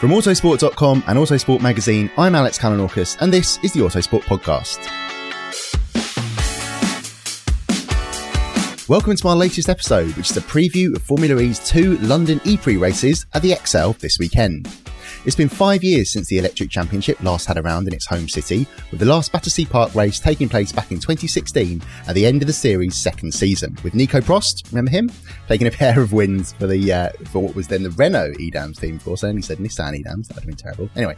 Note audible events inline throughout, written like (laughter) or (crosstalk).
From Autosport.com and Autosport Magazine, I'm Alex Kalinauckas, and this is the Autosport Podcast. Welcome to my latest episode, which is a preview of Formula E's two London E-Prix races at the ExCeL this weekend. It's been five years since the Electric Championship last had a round in its home city, with the last Battersea Park race taking place back in 2016 at the end of the series' second season, with Nico Prost, remember him, taking a pair of wins for the uh, for what was then the Renault e.dams team. Of course, I only said Nissan e.dams, that would have been terrible. Anyway,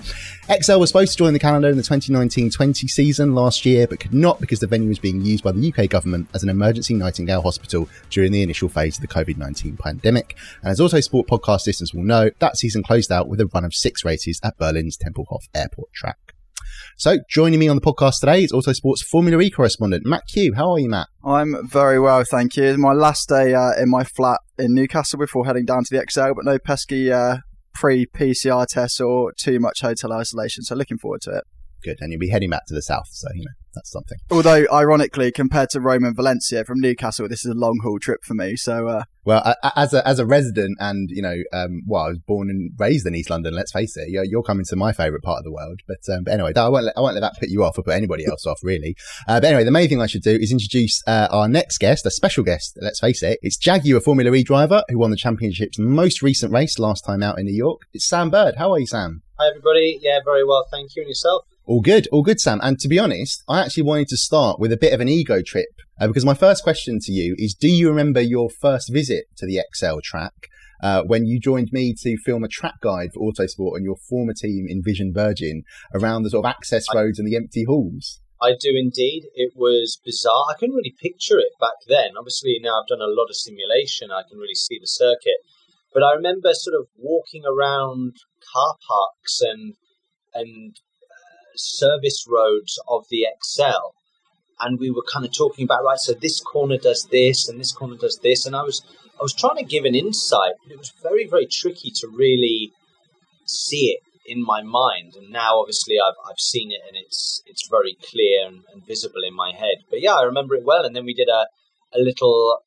ExCeL was supposed to join the calendar in the 2019-20 season last year, but could not because the venue was being used by the UK government as an emergency Nightingale hospital during the initial phase of the COVID-19 pandemic. And as Autosport podcast listeners will know, that season closed out with a run of six races at Berlin's Tempelhof Airport track. So, joining me on the podcast today is Autosport's Formula E correspondent, Matt Kew. How are you, Matt? I'm very well, thank you. It's my last day uh, in my flat in Newcastle before heading down to the ExCeL, but no pesky uh, pre PCR tests or too much hotel isolation. So, looking forward to it. Good. And you'll be heading back to the south, so, you know, that's something. Although, ironically, compared to Rome and Valencia from Newcastle, this is a long haul trip for me. So, uh, Well, as a as a resident, and you know, um, well, I was born and raised in East London. Let's face it, you're, you're coming to my favourite part of the world. But, um, but anyway, I won't let, I won't let that put you off or put anybody else off, really. Uh, but anyway, the main thing I should do is introduce uh, our next guest, a special guest. Let's face it, it's Jaguar a Formula E driver who won the championship's most recent race last time out in New York. It's Sam Bird. How are you, Sam? Hi everybody. Yeah, very well, thank you. And yourself? All good, all good, Sam. And to be honest, I actually wanted to start with a bit of an ego trip uh, because my first question to you is: Do you remember your first visit to the ExCeL track uh, when you joined me to film a track guide for Autosport and your former team Envision Virgin around the sort of access roads and the empty halls? I do indeed. It was bizarre. I couldn't really picture it back then. Obviously, now I've done a lot of simulation, I can really see the circuit. But I remember sort of walking around car parks and and service roads of the ExCeL, and we were kind of talking about right. So this corner does this, and this corner does this, and I was I was trying to give an insight, but it was very very tricky to really see it in my mind. And now, obviously, I've I've seen it, and it's it's very clear and, and visible in my head. But yeah, I remember it well. And then we did a a little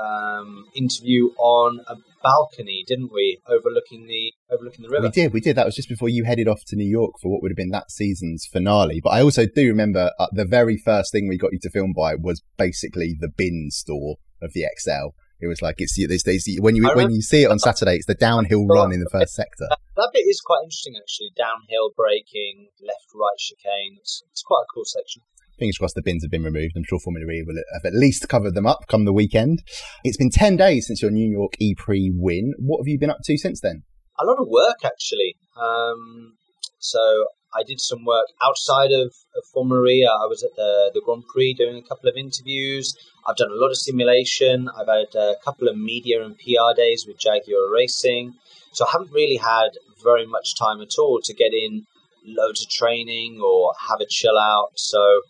um, interview on a balcony, didn't we, overlooking the overlooking the river? We did, we did. That was just before you headed off to New York for what would have been that season's finale. But I also do remember uh, the very first thing we got you to film by was basically the bin store of the ExCeL. It was like it's it's, it's when you when you see it on Saturday, it's the downhill run in the first sector. That, that bit is quite interesting, actually. Downhill braking, left right chicane. It's, it's quite a cool section. Fingers crossed the bins have been removed. I'm sure Formula E will have at least covered them up come the weekend. It's been 10 days since your New York E-Prix win. What have you been up to since then? a lot of work actually. Um, so I did some work outside of, of Formula E. I was at the, the Grand Prix doing a couple of interviews. I've done a lot of simulation. I've had a couple of media and PR days with Jaguar Racing. So I haven't really had very much time at all to get in loads of training or have a chill out. So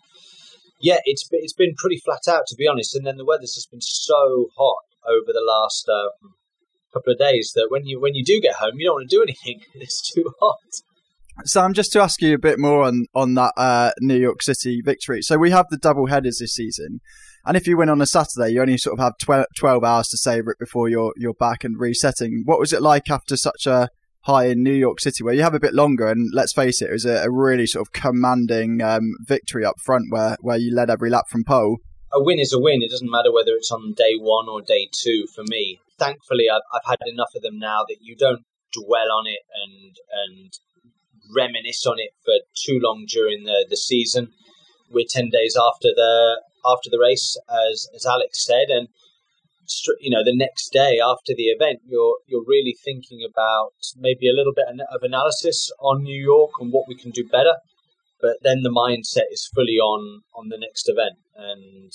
yeah, it's it's been pretty flat out to be honest. And then the weather's just been so hot over the last um, couple of days that when you when you do get home, you don't want to do anything. (laughs) It's too hot. Sam, just to ask you a bit more on on that uh, New York City victory. So we have the double headers this season, and if you win on a Saturday, you only sort of have 12, 12 hours to savour it before you're you're back and resetting. What was it like after such a high in New York City, where you have a bit longer? And let's face it, it was a, a really sort of commanding um, victory up front, where where you led every lap from pole. A win is a win. It doesn't matter whether it's on day one or day two. For me, thankfully, I've, I've had enough of them now that you don't dwell on it and and reminisce on it for too long during the, the season. We're ten days after the after the race, as as Alex said, and you know the next day after the event, you're you're really thinking about maybe a little bit of analysis on New York and what we can do better. But then the mindset is fully on on the next event, and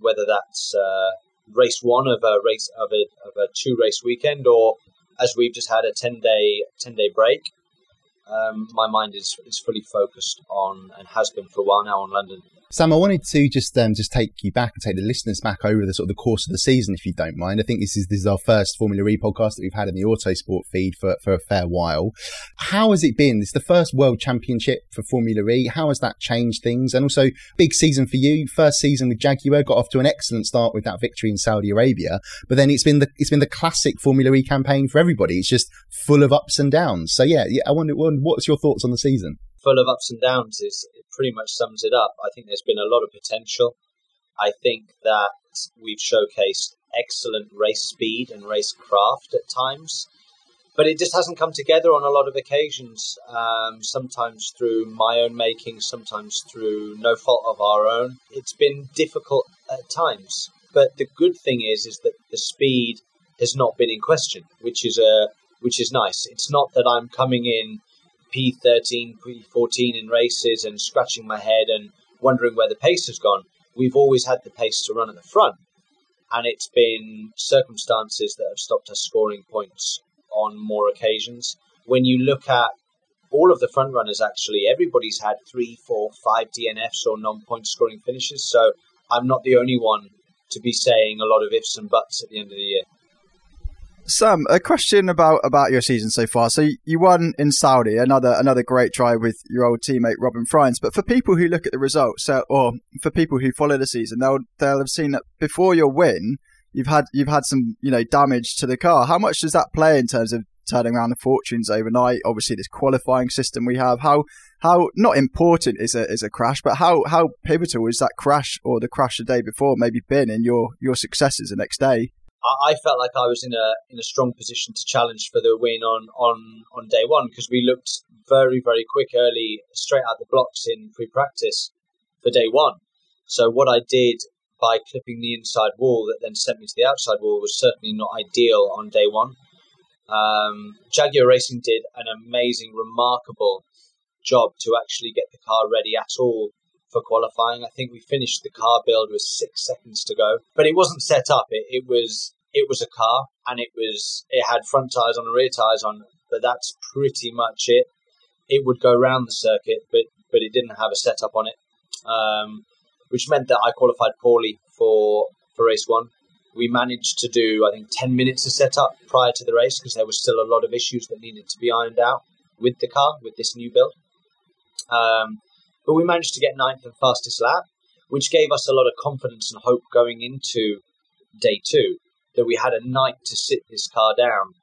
whether that's uh, race one of a race of a of a two race weekend, or as we've just had a ten day ten day break, um, my mind is is fully focused on and has been for a while now on London. Sam, I wanted to just um, just take you back and take the listeners back over the sort of the course of the season, if you don't mind. I think this is this is our first Formula E podcast that we've had in the Autosport feed for, for a fair while. How has it been? It's the first World Championship for Formula E. How has that changed things? And also, big season for you. First season with Jaguar got off to an excellent start with that victory in Saudi Arabia, but then it's been the it's been the classic Formula E campaign for everybody. It's just full of ups and downs. So yeah, yeah I wonder what's your thoughts on the season? Full of ups and downs is pretty much sums it up. I think there's been a lot of potential. I think that we've showcased excellent race speed and race craft at times, but it just hasn't come together on a lot of occasions. Um, sometimes through my own making, sometimes through no fault of our own. It's been difficult at times, but the good thing is, is that the speed has not been in question, which is a which is nice. It's not that I'm coming in P13, P14 in races and scratching my head and wondering where the pace has gone. We've always had the pace to run at the front, and it's been circumstances that have stopped us scoring points on more occasions. When you look at all of the front runners, actually, everybody's had three, four, five DNFs or non point scoring finishes, so I'm not the only one to be saying a lot of ifs and buts at the end of the year. Sam, a question about about your season so far. So you won in Saudi, another another great try with your old teammate Robin Frijns. But for people who look at the results, or for people who follow the season, they'll they'll have seen that before your win, you've had you've had some you know damage to the car. How much does that play in terms of turning around the fortunes overnight? Obviously, this qualifying system we have. How how not important is a is a crash, but how how pivotal is that crash or the crash the day before maybe been in your your successes the next day? I felt like I was in a in a strong position to challenge for the win on on on day one because we looked very very quick early straight out the blocks in pre practice for day one. So what I did by clipping the inside wall that then sent me to the outside wall was certainly not ideal on day one. Um, Jaguar Racing did an amazing, remarkable job to actually get the car ready at all for qualifying. I think we finished the car build with six seconds to go, but it wasn't set up. It, it was it was a car and it was it had front tires on and rear tires on, but that's pretty much it. It would go around the circuit, but but it didn't have a setup on it, um, which meant that I qualified poorly for for race one. We managed to do I think ten minutes of setup prior to the race because there was still a lot of issues that needed to be ironed out with the car with this new build. Um, but we managed to get ninth and fastest lap, which gave us a lot of confidence and hope going into day two that we had a night to sit this car down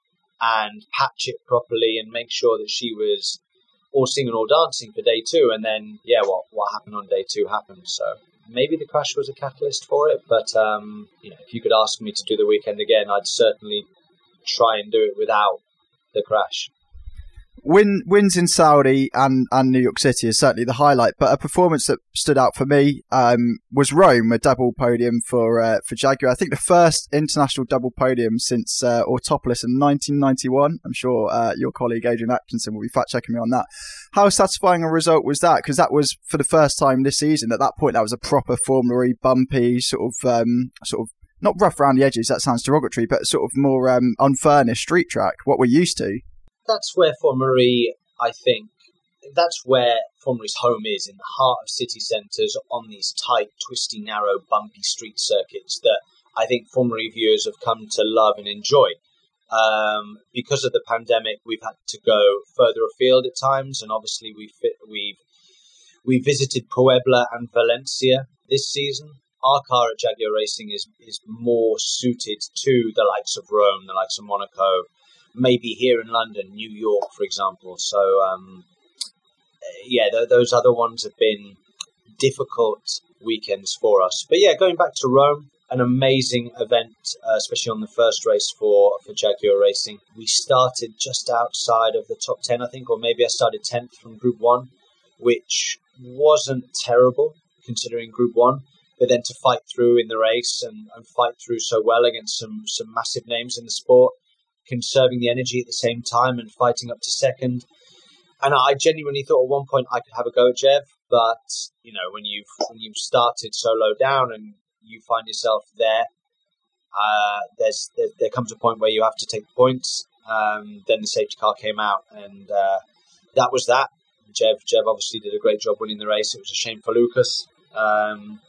and patch it properly and make sure that she was all singing, all dancing for day two. And then, yeah, what what happened on day two happened. So maybe the crash was a catalyst for it. But um, you know, if you could ask me to do the weekend again, I'd certainly try and do it without the crash. Win, wins in Saudi and, and New York City is certainly the highlight, but a performance that stood out for me um, was Rome, a double podium for uh, for Jaguar. I think the first international double podium since uh, Autopolis in 1991. I'm sure uh, your colleague Adrian Atkinson will be fact checking me on that. How satisfying a result was that? Because that was for the first time this season. At that point, that was a proper Formula E bumpy sort of um, sort of not rough around the edges. That sounds derogatory, but sort of more um, unfurnished street track. What we're used to that's where Formula E, I think, that's where Formula's home is, in the heart of city centres, on these tight, twisty, narrow, bumpy street circuits that I think Formula E viewers have come to love and enjoy. Um, because of the pandemic, we've had to go further afield at times, and obviously we've we've we visited Puebla and Valencia this season. Our car at Jaguar Racing is is more suited to the likes of Rome, the likes of Monaco, maybe here in London, New York, for example. So, um, yeah, th- those other ones have been difficult weekends for us. But yeah, going back to Rome, an amazing event, uh, especially on the first race for, for Jaguar Racing. We started just outside of the top 10, I think, or maybe I started 10th from Group 1, which wasn't terrible considering Group 1. But then to fight through in the race and, and fight through so well against some, some massive names in the sport, conserving the energy at the same time and fighting up to second. And I genuinely thought at one point I could have a go at Jev, but you know when you've when you've started so low down and you find yourself there, uh, there's there, there, comes a point where you have to take the points. Um, then the safety car came out, and uh, that was that. Jev Jev obviously did a great job winning the race. It was a shame for Lucas. Um,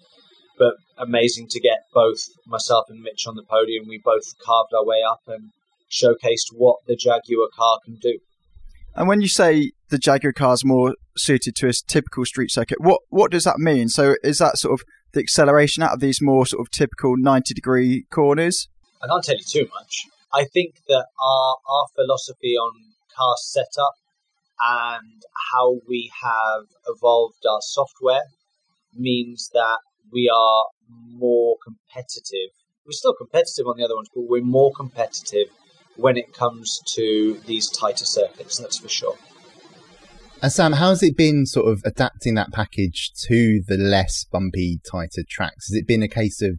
but amazing to get both myself and Mitch on the podium. We both carved our way up and showcased what the Jaguar car can do. And when you say the Jaguar car is more suited to a typical street circuit, what what does that mean? So is that sort of the acceleration out of these more sort of typical 90 degree corners? I can't tell you too much. I think that our our philosophy on car setup and how we have evolved our software means that we are more competitive. We're still competitive on the other ones, but we're more competitive when it comes to these tighter circuits, that's for sure. And Sam, how's it been sort of adapting that package to the less bumpy, tighter tracks? Has it been a case of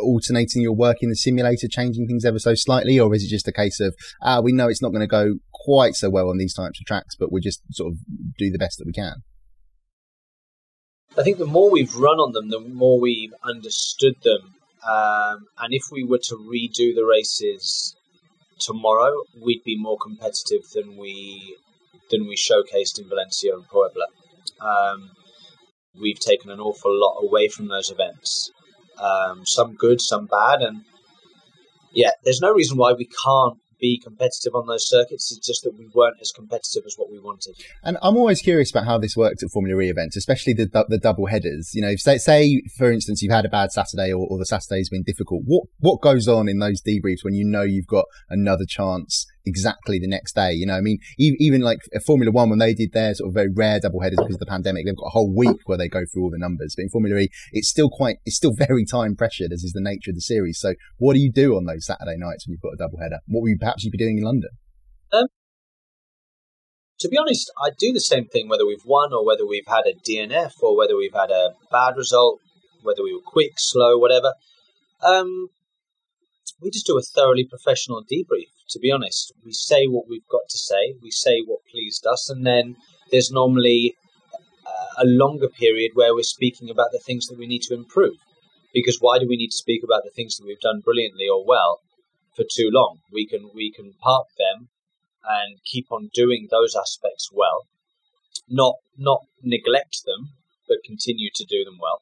alternating your work in the simulator, changing things ever so slightly, or is it just a case of, ah, we know it's not going to go quite so well on these types of tracks, but we just sort of do the best that we can? I think the more we've run on them, the more we've understood them. Um, and if we were to redo the races tomorrow, we'd be more competitive than we than we showcased in Valencia and Puebla. Um, we've taken an awful lot away from those events. Um, some good, some bad, and yeah, there's no reason why we can't be competitive on those circuits. It's just that we weren't as competitive as what we wanted. And I'm always curious about how this works at Formula E events, especially the the double headers. You know, say, say for instance you've had a bad Saturday or, or the Saturday's been difficult. What what goes on in those debriefs when you know you've got another chance exactly the next day. You know, I mean, even like Formula One, when they did their sort of very rare double headers because of the pandemic, they've got a whole week where they go through all the numbers. But in Formula E, it's still quite, it's still (laughs) very time pressured, as is the nature of the series. So what do you do on those Saturday nights when you've got a double header? What would you perhaps you be doing in London? Um, to be honest, I do the same thing whether we've won or whether we've had a DNF or whether we've had a bad result, whether we were quick, slow, whatever. Um, we just do a thoroughly professional debrief. To be honest, we say what we've got to say, we say what pleased us, and then there's normally uh, a longer period where we're speaking about the things that we need to improve. Because why do we need to speak about the things that we've done brilliantly or well for too long? We can we can park them and keep on doing those aspects well, not not neglect them, but continue to do them well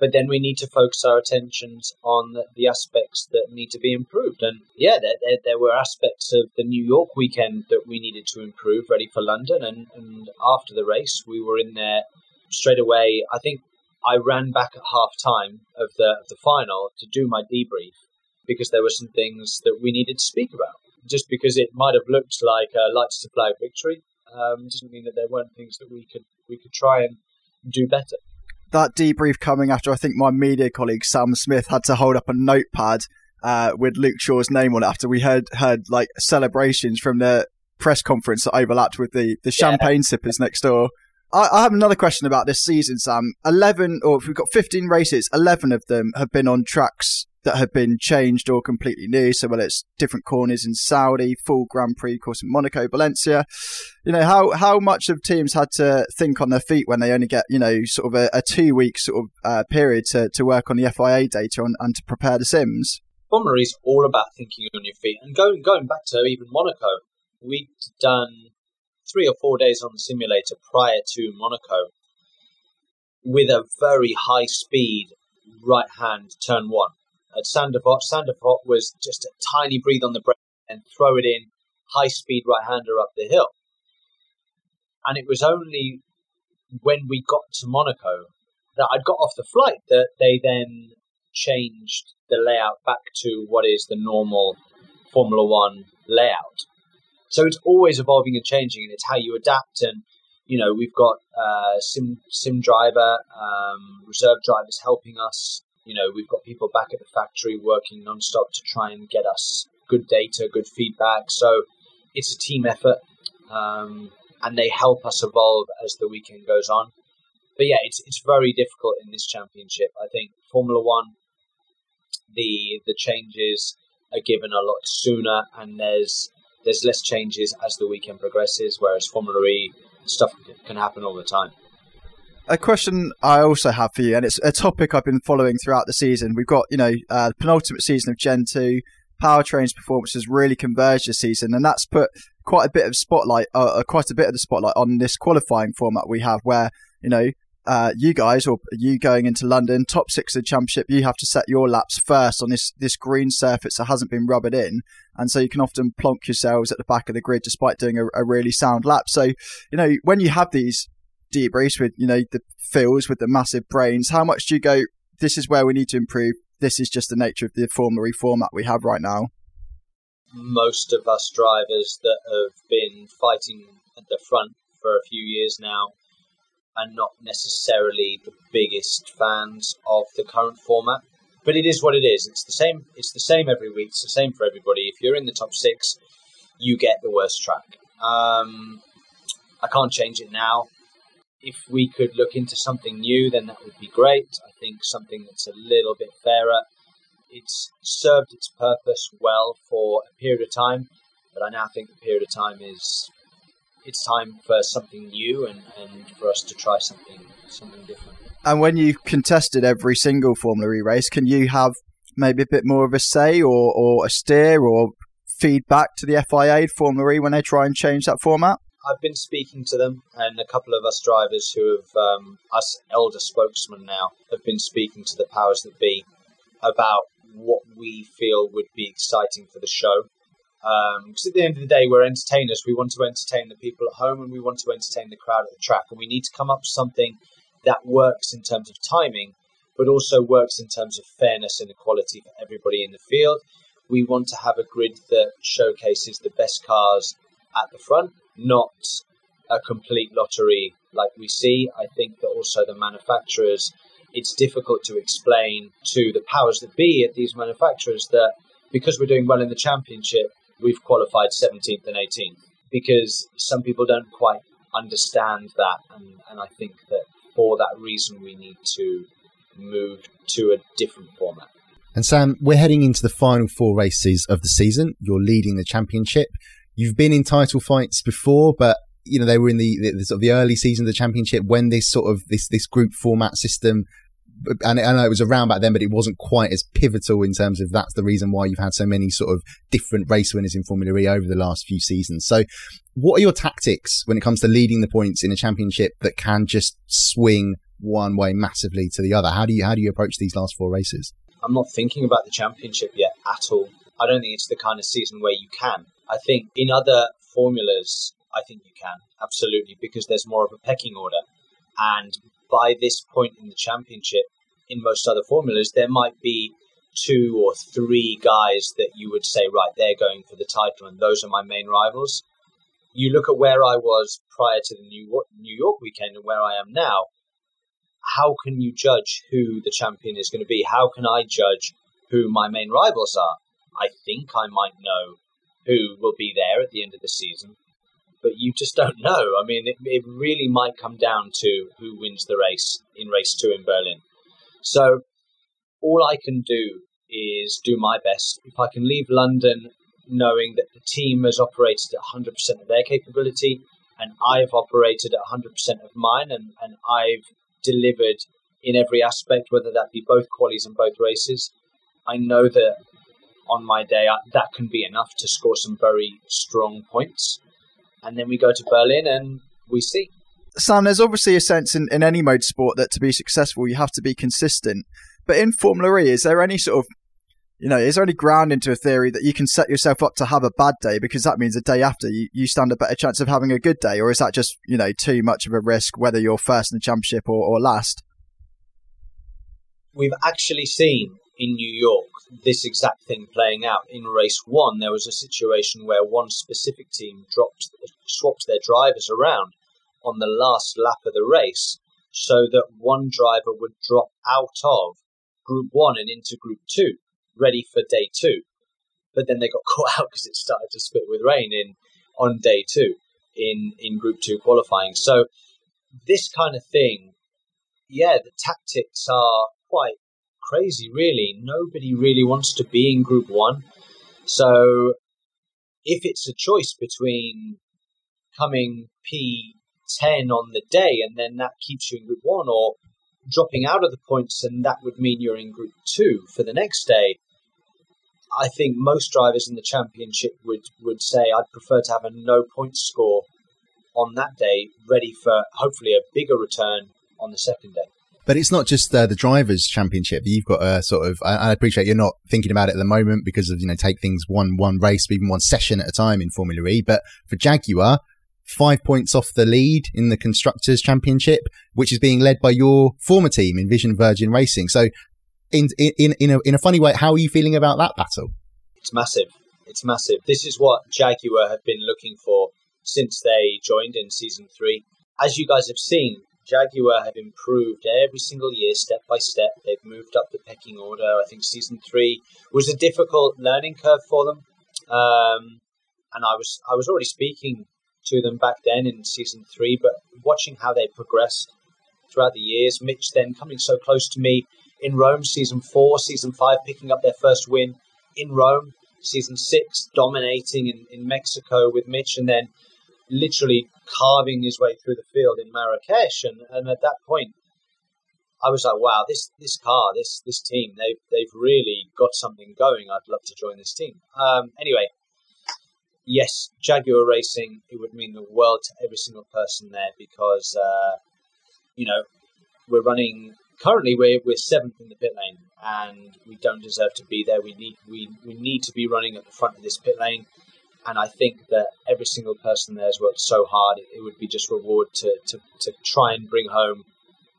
but then we need to focus our attentions on the, aspects that need to be improved. And yeah, there, there, there, were aspects of the New York weekend that we needed to improve, ready for London. And, and after the race, we were in there straight away. I think I ran back at half time of the, of the final to do my debrief because there were some things that we needed to speak about. Just because it might have looked like a lights to flag victory um, doesn't mean that there weren't things that we could we could try and do better that debrief coming after I think my media colleague Sam Smith had to hold up a notepad uh, with Luke Shaw's name on it after we heard heard like celebrations from the press conference that overlapped with the, the champagne yeah. sippers next door. I, I, have another question about this season, Sam. 11, or if we've got 15 races, 11 of them have been on tracks that have been changed or completely new. So whether it's different corners in Saudi, full Grand Prix course in Monaco, Valencia, you know, how, how much have teams had to think on their feet when they only get, you know, sort of a, a two week sort of uh, period to, to work on the FIA data and, and to prepare the sims? Formula is all about thinking on your feet and going, going back to even Monaco, we'd done three or four days on the simulator prior to Monaco with a very high speed right hand turn one at Zandvoort. Zandvoort was just a tiny breathe on the brake and throw it in, high speed right hander up the hill. And it was only when we got to Monaco that I'd got off the flight that they then changed the layout back to what is the normal Formula One layout. So it's always evolving and changing, and it's how you adapt. And you know, we've got uh, sim sim driver, um, reserve drivers helping us you know, we've got people back at the factory working non-stop to try and get us good data, good feedback. So it's a team effort, um, and they help us evolve as the weekend goes on. But yeah, it's it's very difficult in this championship. I think Formula One, the the changes are given a lot sooner, and there's there's less changes as the weekend progresses. Whereas Formula E, stuff can happen all the time a question I also have for you, and it's a topic I've been following throughout the season. We've got, you know, uh, the penultimate season of Gen 2. Powertrain's performance has really converged this season, and that's put quite a bit of spotlight, uh, uh, quite a bit of the spotlight on this qualifying format we have, where you know uh, you guys or you going into London, top six of the championship, you have to set your laps first on this this green surface that hasn't been rubbered in, and so you can often plonk yourselves at the back of the grid despite doing a, a really sound lap. So you know when you have these debriefs with you know the Phils with the massive brains. How much do you go? This is where we need to improve. This is just the nature of the Formula format we have right now. Most of us drivers that have been fighting at the front for a few years now are not necessarily the biggest fans of the current format. But it is what it is. It's the same. It's the same every week. It's the same for everybody. If you're in the top six, you get the worst track. Um, I can't change it now if we could look into something new, then that would be great. I think something that's a little bit fairer. It's served its purpose well for a period of time, but I now think the period of time is it's time for something new and, and for us to try something something different. And when you've contested every single Formula E race, can you have maybe a bit more of a say or, or a steer or feedback to the FIA Formula E when they try and change that format? I've been speaking to them, and a couple of us drivers who have, um, us elder spokesmen now, have been speaking to the powers that be about what we feel would be exciting for the show. Because um, at the end of the day, we're entertainers. We want to entertain the people at home, and we want to entertain the crowd at the track. And we need to come up with something that works in terms of timing, but also works in terms of fairness and equality for everybody in the field. We want to have a grid that showcases the best cars at the front not a complete lottery like we see. I think that also the manufacturers, it's difficult to explain to the powers that be at these manufacturers that because we're doing well in the championship, we've qualified 17th and 18th. Because some people don't quite understand that, and, and I think that for that reason, we need to move to a different format. And Sam, we're heading into the final four races of the season. You're leading the championship. You've been in title fights before, but you know they were in the, the, sort of the early season of the championship when this sort of this this group format system and I know it was around back then, but it wasn't quite as pivotal in terms of that's the reason why you've had so many sort of different race winners in Formula E over the last few seasons. So, what are your tactics when it comes to leading the points in a championship that can just swing one way massively to the other? How do you how do you approach these last four races? I'm not thinking about the championship yet at all. I don't think it's the kind of season where you can. I think in other formulas, I think you can absolutely because there's more of a pecking order, and by this point in the championship, in most other formulas, there might be two or three guys that you would say, right, they're going for the title, and those are my main rivals. You look at where I was prior to the New York weekend and where I am now. How can you judge who the champion is going to be? How can I judge who my main rivals are? I think I might know who will be there at the end of the season. but you just don't (laughs) know. I mean, it, it really might come down to who wins the race in race two in Berlin. So all I can do is do my best. If I can leave London knowing that the team has operated at 100% of their capability and I've operated at 100% of mine and, and I've delivered in every aspect, whether that be both qualies and both races, I know that on my day that can be enough to score some very strong points. And then we go to Berlin and we see. Sam, there's obviously a sense in, in any motorsport that to be successful, you have to be consistent. But in Formula E, is there any sort of, you know, is there any ground into a theory that you can set yourself up to have a bad day because that means the day after you, you stand a better chance of having a good day? Or is that just, you know, too much of a risk whether you're first in the championship or, or last? We've actually seen in New York this exact thing playing out. In race one, there was a situation where one specific team dropped, swapped their drivers around on the last lap of the race so that one driver would drop out of group one and into group two, ready for day two. But then they got (laughs) caught out because it started to spit with rain in on day two in, in group two qualifying. So this kind of thing, yeah, the tactics are quite crazy, really. Nobody really wants to be in Group One. So if it's a choice between coming P10 on the day and then that keeps you in Group One, or dropping out of the points and that would mean you're in Group Two for the next day. I think most drivers in the championship would, would say I'd prefer to have a no point score on that day, ready for hopefully a bigger return on the second day. But it's not just uh, the drivers' championship. You've got a sort of. I, I, appreciate you're not thinking about it at the moment because of you know take things one one race, even one session at a time in Formula E. But for Jaguar, five points off the lead in the constructors' championship, which is being led by your former team, Envision Virgin Racing. So, in in in a in a funny way, how are you feeling about that battle? It's massive. It's massive. This is what Jaguar have been looking for since they joined in season three. As you guys have seen, Jaguar have improved every single year, step by step. They've moved up the pecking order. I think season three was a difficult learning curve for them, um, and I was I was already speaking to them back then in season three, but watching how they progressed throughout the years. Mitch then coming so close to me in Rome, season four, season five, picking up their first win in Rome, season six, dominating in, in Mexico with Mitch, and then literally carving his way through the field in Marrakesh. And, and at that point, I was like, wow, this this car, this this team, they've they've really got something going. I'd love to join this team. Um, anyway, yes, Jaguar Racing, it would mean the world to every single person there because uh, you know we're running. Currently, we're we're seventh in the pit lane, and we don't deserve to be there. We need we we need to be running at the front of this pit lane. And I think that every single person there has worked so hard, it would be just reward to, to, to try and bring home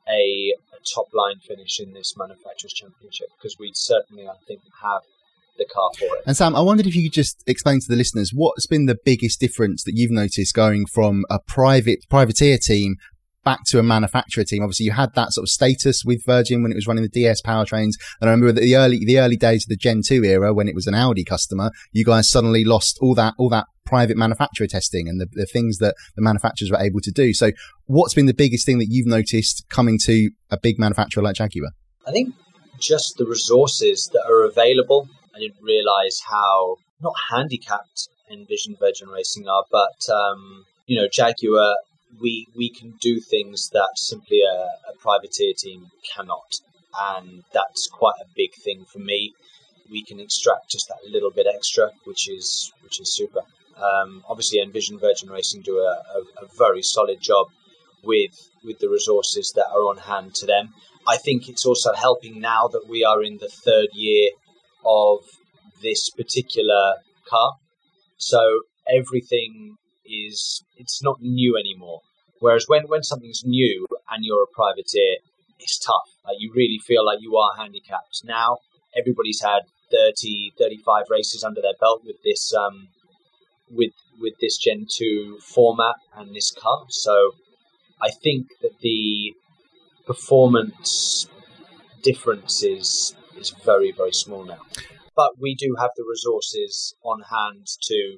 a, a top line finish in this manufacturers championship because we certainly, I think, have the car for it. And Sam, I wondered if you could just explain to the listeners what's been the biggest difference that you've noticed going from a private privateer team back to a manufacturer team. Obviously, you had that sort of status with Virgin when it was running the DS powertrains. And I remember the early, the early days of the Gen 2 era when it was an Audi customer, you guys suddenly lost all that, all that private manufacturer testing and the, the things that the manufacturers were able to do. So what's been the biggest thing that you've noticed coming to a big manufacturer like Jaguar? I think just the resources that are available. I didn't realize how not handicapped Envision Virgin Racing are, but um, you know, Jaguar we we can do things that simply a, a privateer team cannot, and that's quite a big thing for me. We can extract just that little bit extra, which is which is super. Um, obviously, Envision Virgin Racing do a, a, a, very solid job with with the resources that are on hand to them. I think it's also helping now that we are in the third year of this particular car, so everything is it's not new anymore. Whereas when, when something's new and you're a privateer, it's tough. Like you really feel like you are handicapped. Now everybody's had 30, 35 races under their belt with this um, with with this Gen 2 format and this car. So I think that the performance difference is is very very small now. But we do have the resources on hand to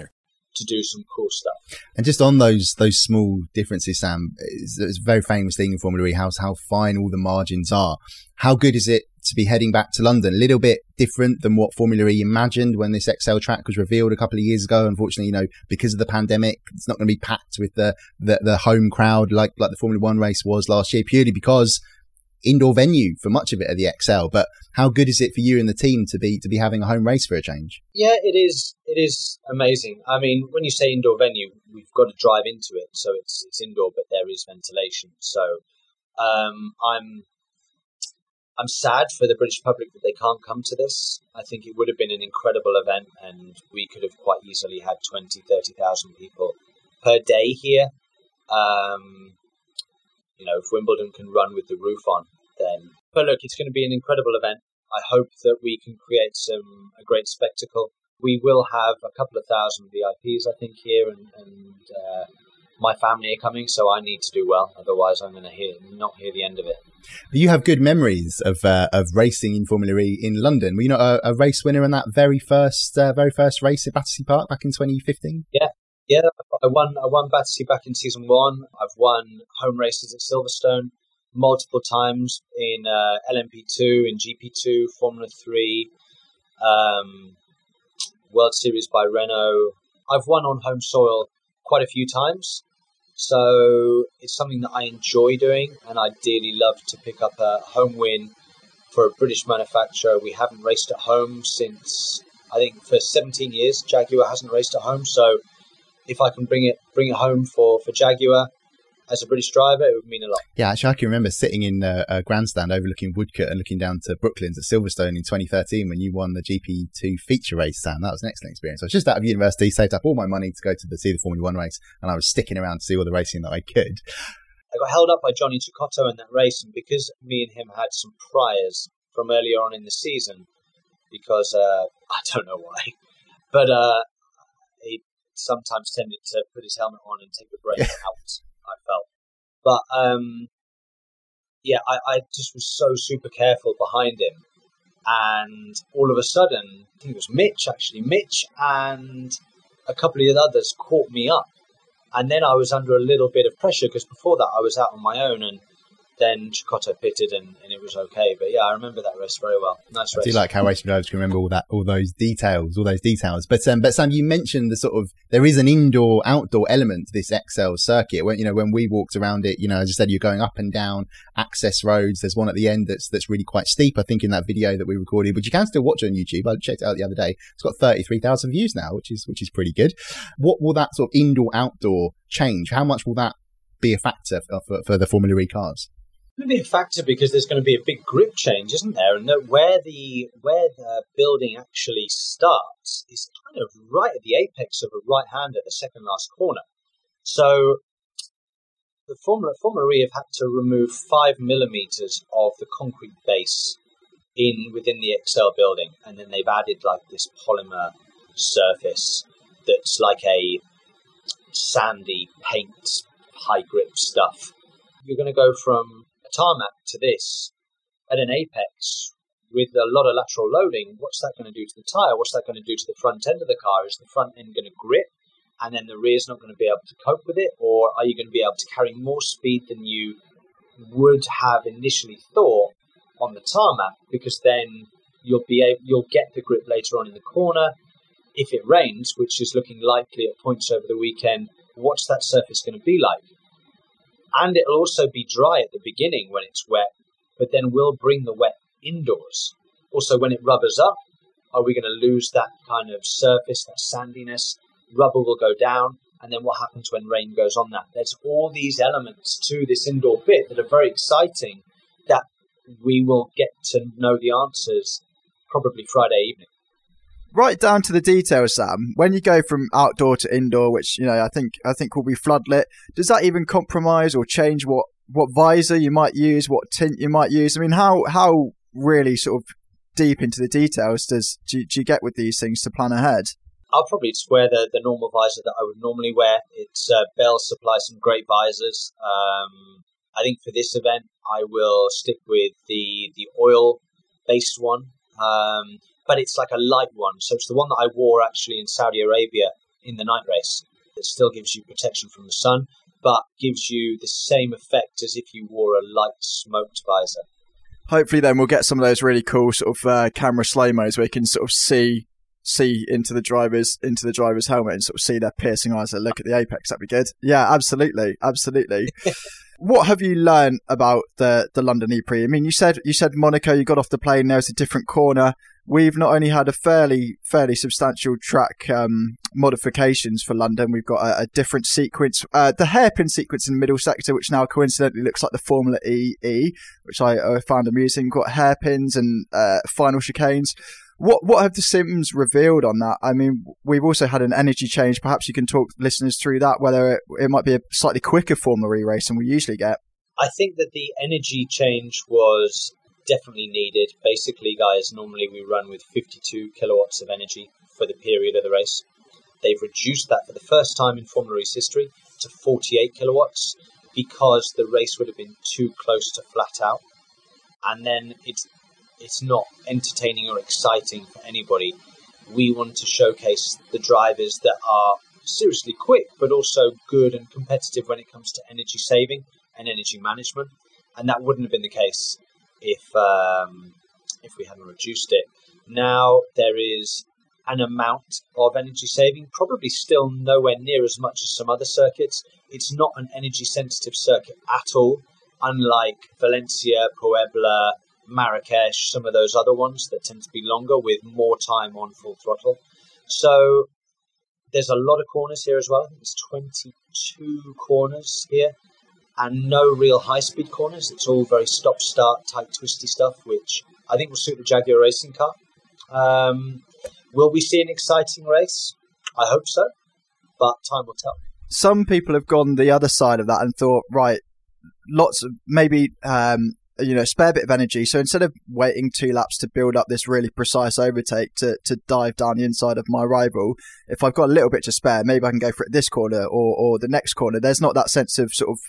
to do some cool stuff. And just on those those small differences, Sam, it's, it's a very famous thing in Formula E how how fine all the margins are. How good is it to be heading back to London? A little bit different than what Formula E imagined when this Excel track was revealed a couple of years ago. Unfortunately, you know, because of the pandemic, it's not going to be packed with the, the the home crowd like like the Formula One race was last year, purely because indoor venue for much of it at the ExCeL. But how good is it for you and the team to be to be having a home race for a change? Yeah, it is. It is amazing. I mean, when you say indoor venue, we've got to drive into it, so it's it's indoor, but there is ventilation. So um, I'm I'm sad for the British public that they can't come to this. I think it would have been an incredible event, and we could have quite easily had 20, 30,000 people per day here. Um, you know, if Wimbledon can run with the roof on, then. But look, it's going to be an incredible event. I hope that we can create some a great spectacle. We will have a couple of thousand VIPs, I think, here, and, and uh, my family are coming, so I need to do well. Otherwise, I'm going to hear not hear the end of it. You have good memories of uh, of racing in Formula E in London. Were you not a, a race winner in that very first uh, very first race at Battersea Park back in 2015? Yeah, yeah, I won. I won Battersea back in season one. I've won home races at Silverstone multiple times in uh, LMP2, in GP2, Formula Three, um, World Series by Renault. I've won on home soil quite a few times, so it's something that I enjoy doing, and I dearly love to pick up a home win for a British manufacturer. We haven't raced at home since I think for 17 years. Jaguar hasn't raced at home, so if I can bring it bring it home for for Jaguar as a British driver, it would mean a lot. Yeah, actually, I can remember sitting in a, a grandstand overlooking Woodcote and looking down to Brooklands at Silverstone in 2013 when you won the GP2 feature race, Sam. That was an excellent experience. I was just out of university, saved up all my money to go to the see the Formula One race, and I was sticking around to see all the racing that I could. I got held up by Johnny Cecotto in that race, and because me and him had some priors from earlier on in the season, because uh, (laughs) I don't know why, but uh, sometimes tended to put his helmet on and take the brake out. I felt, but um, yeah, I, I just was so super careful behind him, and all of a sudden, I think it was Mitch actually, Mitch and a couple of the others caught me up, and then I was under a little bit of pressure because before that I was out on my own and then Cecotto pitted and, and it was okay. But yeah, I remember that race very well. Nice race. I do like how racing drivers can remember all that, all those details, all those details. But um, but Sam, you mentioned the sort of there is an indoor outdoor element to this Excel circuit. When you know when we walked around it, you know, as I said, you're going up and down access roads. There's one at the end that's that's really quite steep. I think in that video that we recorded, but you can still watch it on YouTube. I checked it out the other day. It's got 33,000 views now, which is which is pretty good. What will that sort of indoor outdoor change? How much will that be a factor for, for, for the Formula E cars? A factor because there's going to be a big grip change, isn't there? And where the where the building actually starts is kind of right at the apex of a right hand at the second last corner. So the Formula Formula E have had to remove five millimeters of the concrete base in within the Excel building, and then they've added like this polymer surface that's like a sandy paint high grip stuff. You're going to go from tarmac to this at an apex with a lot of lateral loading, what's that going to do to the tyre? What's that going to do to the front end of the car? Is the front end going to grip and then the rear's not going to be able to cope with it? Or are you going to be able to carry more speed than you would have initially thought on the tarmac? Because then you'll be able, you'll get the grip later on in the corner. If it rains, which is looking likely at points over the weekend, what's that surface going to be like? And it'll also be dry at the beginning when it's wet, but then we'll bring the wet indoors. Also, when it rubbers up, are we going to lose that kind of surface, that sandiness? Rubber will go down, and then what happens when rain goes on that? There's all these elements to this indoor bit that are very exciting that we will get to know the answers probably Friday evening. Right down to the details, Sam. When you go from outdoor to indoor, which you know I think I think will be floodlit, does that even compromise or change what what visor you might use, what tint you might use? I mean, how how really sort of deep into the details does do, do you get with these things to plan ahead? I'll probably just wear the, the normal visor that I would normally wear. It's uh, Bell supplies some great visors. Um, I think for this event, I will stick with the the oil based one, um, but it's like a light one. So it's the one that I wore actually in Saudi Arabia in the night race. It still gives you protection from the sun, but gives you the same effect as if you wore a light smoked visor. Hopefully, then we'll get some of those really cool sort of uh, camera slow mos where you can sort of see see into the driver's into the driver's helmet and sort of see their piercing eyes and look at the apex. That'd be good. Yeah, absolutely, absolutely. (laughs) what have you learned about the the London E-Prix? I mean, you said you said Monaco. You got off the plane. There was a different corner. We've not only had a fairly fairly substantial track um, modifications for London. We've got a, a different sequence, uh, the hairpin sequence in the middle sector, which now coincidentally looks like the Formula E E, which I, I found amusing. We've got hairpins and uh, final chicanes. What what have the Sims revealed on that? I mean, we've also had an energy change. Perhaps you can talk listeners through that, whether it, it might be a slightly quicker Formula E race than we usually get. I think that the energy change was definitely needed. Basically, guys, normally we run with 52 kilowatts of energy for the period of the race. They've reduced that for the first time in Formula E's history to 48 kilowatts because the race would have been too close to flat out. And then it's it's not entertaining or exciting for anybody. We want to showcase the drivers that are seriously quick, but also good and competitive when it comes to energy saving and energy management. And that wouldn't have been the case if um, if we hadn't reduced it. Now there is an amount of energy saving, probably still nowhere near as much as some other circuits. It's not an energy sensitive circuit at all, unlike Valencia, Puebla, Marrakesh, some of those other ones that tend to be longer with more time on full throttle. So there's a lot of corners here as well. There's 22 corners here and no real high speed corners. It's all very stop start, tight, twisty stuff, which I think will suit the Jaguar racing car. Um, will we see an exciting race? I hope so, but time will tell. Some people have gone the other side of that and thought, right, lots of maybe um, you know, spare bit of energy. So instead of waiting two laps to build up this really precise overtake to, to dive down the inside of my rival, if I've got a little bit to spare, maybe I can go for it this corner or, or the next corner. There's not that sense of sort of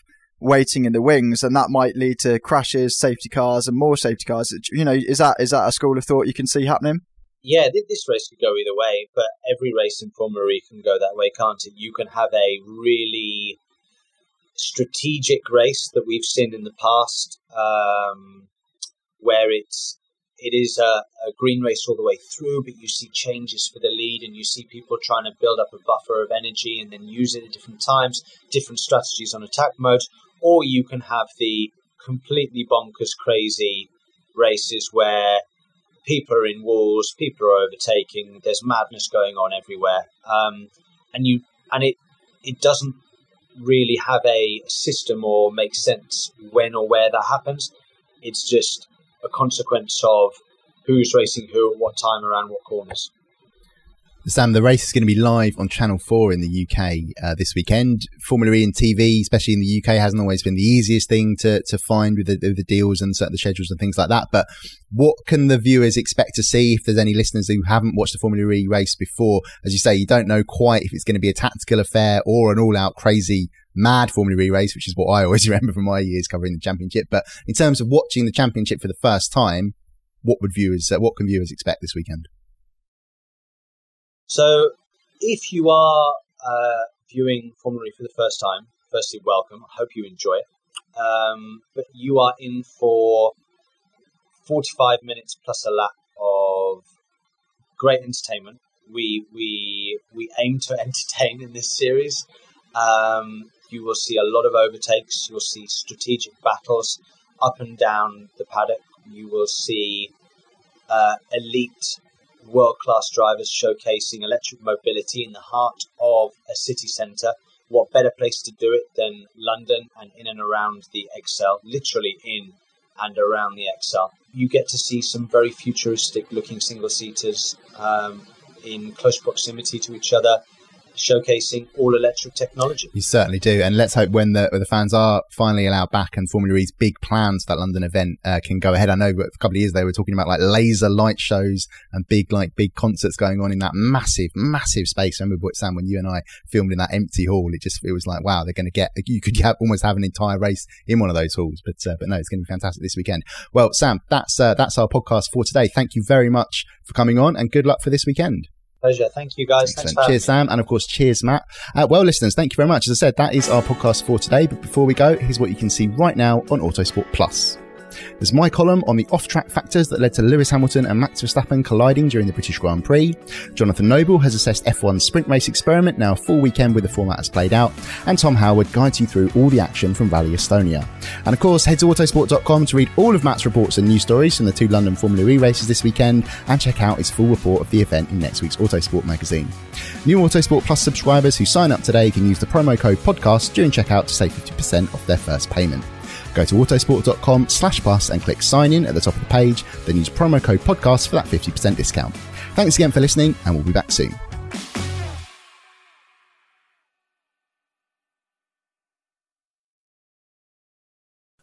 waiting in the wings, and that might lead to crashes, safety cars, and more safety cars. You know, is that is that a school of thought you can see happening? Yeah, this race could go either way, but every race in Formula E can go that way, can't it? You can have a really strategic race that we've seen in the past, um, where it's it is a, a, green race all the way through, but you see changes for the lead and you see people trying to build up a buffer of energy and then use it at different times, different strategies on attack mode, or you can have the completely bonkers crazy races where people are in walls, people are overtaking, there's madness going on everywhere, um, and you and it it doesn't really have a system or make sense when or where that happens. It's just a consequence of who's racing who at what time around what corners. Sam, the race is going to be live on Channel 4 in the UK uh, this weekend. Formula E and TV, especially in the UK, hasn't always been the easiest thing to, to find with the, with the deals and the schedules and things like that. But what can the viewers expect to see if there's any listeners who haven't watched the Formula E race before? As you say, you don't know quite if it's going to be a tactical affair or an all out crazy mad Formula E race, which is what I always (laughs) remember from my years covering the championship. But in terms of watching the championship for the first time, what would viewers, uh, what can viewers expect this weekend? So, if you are uh, viewing Formula E for the first time, firstly, welcome. I hope you enjoy it. Um, but you are in for 45 minutes plus a lap of great entertainment. We we we aim to (laughs) entertain in this series. Um, you will see a lot of overtakes. You'll see strategic battles up and down the paddock. You will see uh, elite world class drivers showcasing electric mobility in the heart of a city centre. What better place to do it than London and in and around the ExCeL, literally in and around the ExCeL. You get to see some very futuristic looking single seaters, um, in close proximity to each other, showcasing all electric technology. You certainly do, and let's hope when the when the fans are finally allowed back and Formula E's big plans for that London event uh, can go ahead. I know, but a couple of years they were talking about like laser light shows and big like big concerts going on in that massive, massive space. I remember Sam when you and I filmed in that empty hall. It just it was like wow, they're going to get you could have, almost have an entire race in one of those halls. But uh, but no, it's going to be fantastic this weekend. Well, Sam, that's uh, that's our podcast for today. Thank you very much for coming on, and good luck for this weekend. Pleasure. Thank you, guys. Excellent. cheers, Sam. And of course, cheers, Matt. Uh, well, listeners, thank you very much. As I said, that is our podcast for today. But before we go, here's what you can see right now on Autosport Plus. There's my column on the off track factors that led to Lewis Hamilton and Max Verstappen colliding during the British Grand Prix. Jonathan Noble has assessed F1's sprint race experiment, now a full weekend with the format has played out. And Tom Howard guides you through all the action from Rally Estonia. And of course, head to autosport.com to read all of Matt's reports and news stories from the two London Formula E races this weekend and check out his full report of the event in next week's Autosport magazine. New Autosport Plus subscribers who sign up today can use the promo code podcast during checkout to save 50% off their first payment. Go to autosport.com slash and click sign in at the top of the page, then use promo code podcast for that 50% discount. Thanks again for listening, and we'll be back soon.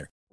winner